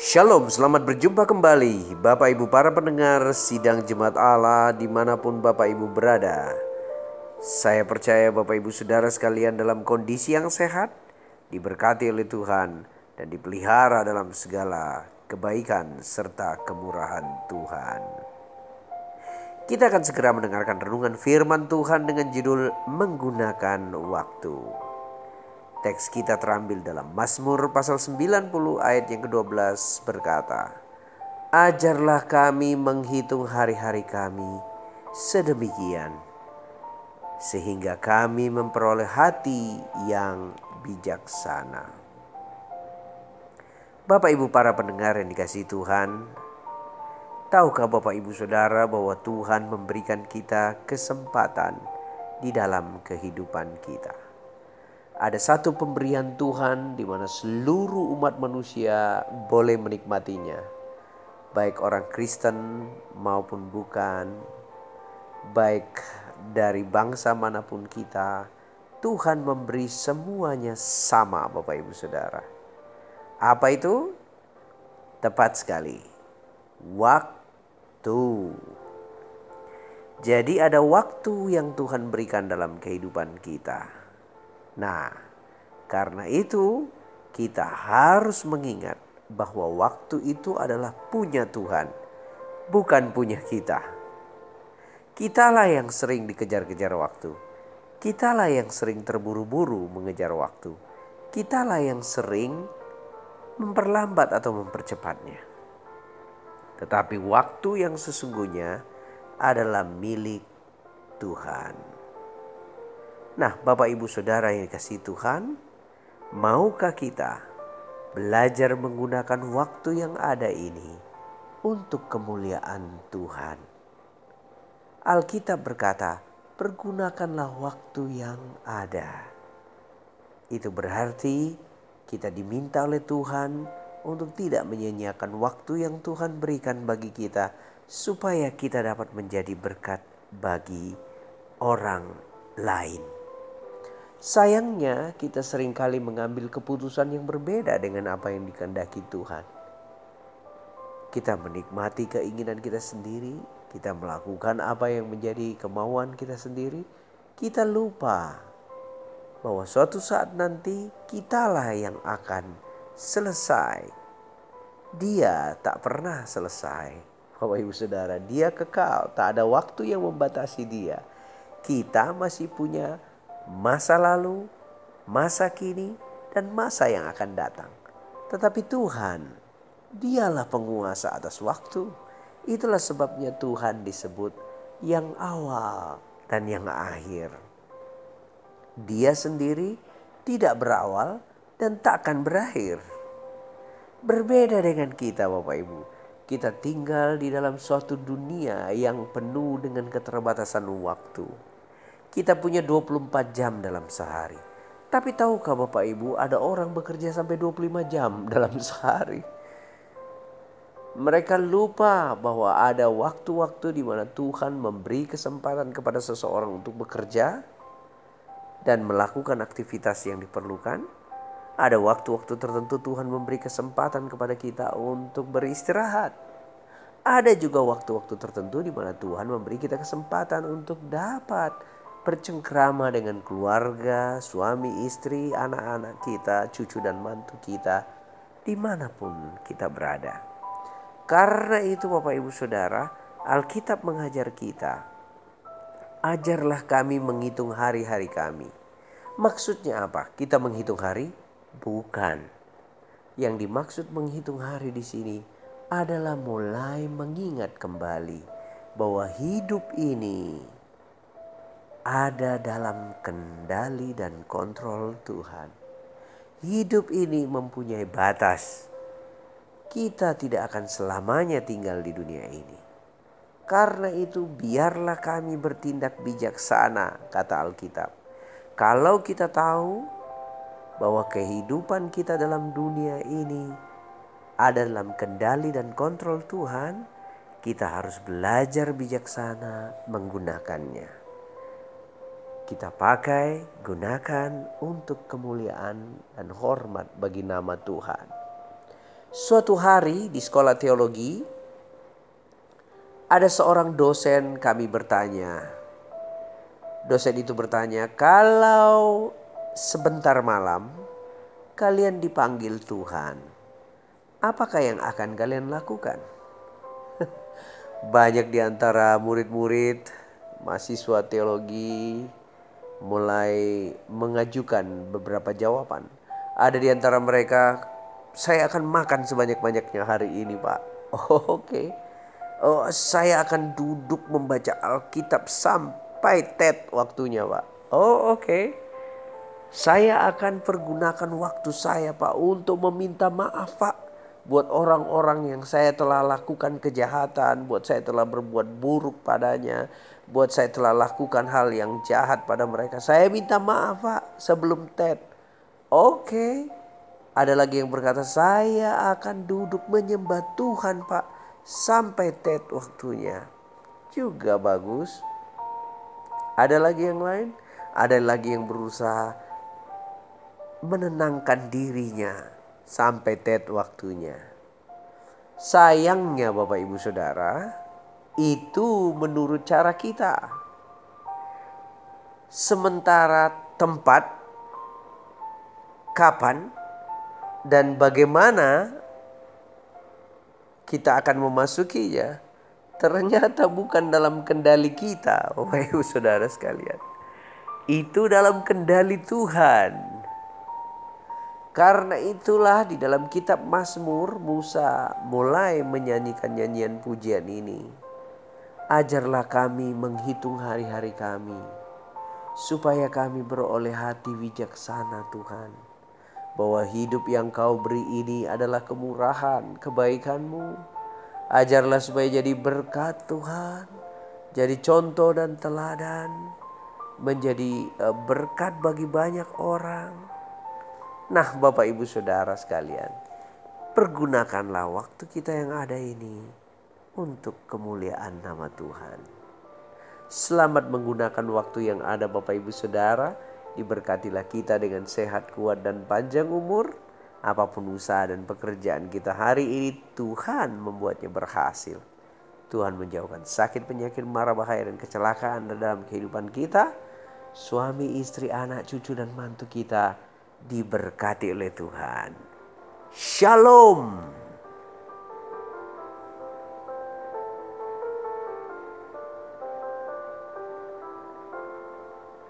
Shalom, selamat berjumpa kembali Bapak Ibu para pendengar sidang jemaat Allah di mana pun Bapak Ibu berada. Saya percaya Bapak Ibu Saudara sekalian dalam kondisi yang sehat Diberkati oleh Tuhan dan dipelihara dalam segala kebaikan serta kemurahan Tuhan. Kita akan segera mendengarkan renungan firman Tuhan dengan judul Menggunakan Waktu Teks kita terambil dalam Mazmur pasal 90 ayat yang ke-12 berkata, Ajarlah kami menghitung hari-hari kami sedemikian, sehingga kami memperoleh hati yang bijaksana. Bapak ibu para pendengar yang dikasih Tuhan, tahukah Bapak ibu saudara bahwa Tuhan memberikan kita kesempatan di dalam kehidupan kita? Ada satu pemberian Tuhan di mana seluruh umat manusia boleh menikmatinya. Baik orang Kristen maupun bukan, baik dari bangsa mana pun kita, Tuhan memberi semuanya sama Bapak Ibu Saudara. Apa itu? Tepat sekali. Waktu. Jadi ada waktu yang Tuhan berikan dalam kehidupan kita Nah, karena itu kita harus mengingat bahwa waktu itu adalah punya Tuhan, bukan punya kita. Kitalah yang sering dikejar-kejar waktu. Kitalah yang sering terburu-buru mengejar waktu. Kitalah yang sering memperlambat atau mempercepatnya. Tetapi waktu yang sesungguhnya adalah milik Tuhan. Nah, Bapak Ibu Saudara yang dikasih Tuhan, maukah kita belajar menggunakan waktu yang ada ini untuk kemuliaan Tuhan? Alkitab berkata, "Pergunakanlah waktu yang ada." Itu berarti kita diminta oleh Tuhan untuk tidak menyia-nyiakan waktu yang Tuhan berikan bagi kita, supaya kita dapat menjadi berkat bagi orang lain. Sayangnya kita sering kali mengambil keputusan yang berbeda dengan apa yang dikehendaki Tuhan. Kita menikmati keinginan kita sendiri, kita melakukan apa yang menjadi kemauan kita sendiri, kita lupa bahwa suatu saat nanti kitalah yang akan selesai. Dia tak pernah selesai. Bapak Ibu Saudara, dia kekal, tak ada waktu yang membatasi dia. Kita masih punya masa lalu, masa kini, dan masa yang akan datang. Tetapi Tuhan, dialah penguasa atas waktu. Itulah sebabnya Tuhan disebut yang awal dan yang akhir. Dia sendiri tidak berawal dan tak akan berakhir. Berbeda dengan kita Bapak Ibu. Kita tinggal di dalam suatu dunia yang penuh dengan keterbatasan waktu kita punya 24 jam dalam sehari. Tapi tahukah Bapak Ibu ada orang bekerja sampai 25 jam dalam sehari. Mereka lupa bahwa ada waktu-waktu di mana Tuhan memberi kesempatan kepada seseorang untuk bekerja dan melakukan aktivitas yang diperlukan. Ada waktu-waktu tertentu Tuhan memberi kesempatan kepada kita untuk beristirahat. Ada juga waktu-waktu tertentu di mana Tuhan memberi kita kesempatan untuk dapat bercengkrama dengan keluarga, suami, istri, anak-anak kita, cucu dan mantu kita, di mana pun kita berada. Karena itu Bapak Ibu Saudara, Alkitab mengajar kita, ajarlah kami menghitung hari-hari kami. Maksudnya apa? Kita menghitung hari? Bukan. Yang dimaksud menghitung hari di sini adalah mulai mengingat kembali bahwa hidup ini ada dalam kendali dan kontrol Tuhan. Hidup ini mempunyai batas. Kita tidak akan selamanya tinggal di dunia ini. Karena itu, biarlah kami bertindak bijaksana, kata Alkitab. Kalau kita tahu bahwa kehidupan kita dalam dunia ini ada dalam kendali dan kontrol Tuhan, kita harus belajar bijaksana menggunakannya kita pakai, gunakan untuk kemuliaan dan hormat bagi nama Tuhan. Suatu hari di sekolah teologi, ada seorang dosen kami bertanya. Dosen itu bertanya, "Kalau sebentar malam kalian dipanggil Tuhan, apakah yang akan kalian lakukan?" Banyak di antara murid-murid mahasiswa teologi mulai mengajukan beberapa jawaban. Ada di antara mereka, saya akan makan sebanyak-banyaknya hari ini, Pak. Oh, Oke. Okay. Oh, saya akan duduk membaca Alkitab sampai TED waktunya, Pak. Oh, oke. Okay. Saya akan pergunakan waktu saya, Pak, untuk meminta maaf, Pak, buat orang-orang yang saya telah lakukan kejahatan, buat saya telah berbuat buruk padanya, buat saya telah lakukan hal yang jahat pada mereka. Saya minta maaf, Pak, sebelum TED. Oke. Ada lagi yang berkata, saya akan duduk menyembah Tuhan, Pak sampai TED waktunya. Juga bagus. Ada lagi yang lain? Ada lagi yang berusaha menenangkan dirinya sampai TED waktunya. Sayangnya Bapak Ibu Saudara, itu menurut cara kita. Sementara tempat, kapan, dan bagaimana kita akan memasukinya ternyata bukan dalam kendali kita, oh Ibu Saudara sekalian. Itu dalam kendali Tuhan. Karena itulah di dalam kitab Mazmur Musa mulai menyanyikan nyanyian pujian ini. Ajarlah kami menghitung hari-hari kami supaya kami beroleh hati bijaksana Tuhan bahwa hidup yang kau beri ini adalah kemurahan, kebaikanmu. Ajarlah supaya jadi berkat Tuhan, jadi contoh dan teladan, menjadi e, berkat bagi banyak orang. Nah Bapak Ibu Saudara sekalian, pergunakanlah waktu kita yang ada ini untuk kemuliaan nama Tuhan. Selamat menggunakan waktu yang ada Bapak Ibu Saudara Diberkatilah kita dengan sehat, kuat, dan panjang umur. Apa pun usaha dan pekerjaan kita hari ini, Tuhan membuatnya berhasil. Tuhan menjauhkan sakit, penyakit, marah, bahaya, dan kecelakaan dalam kehidupan kita. Suami, istri, anak, cucu, dan mantu kita diberkati oleh Tuhan. Shalom.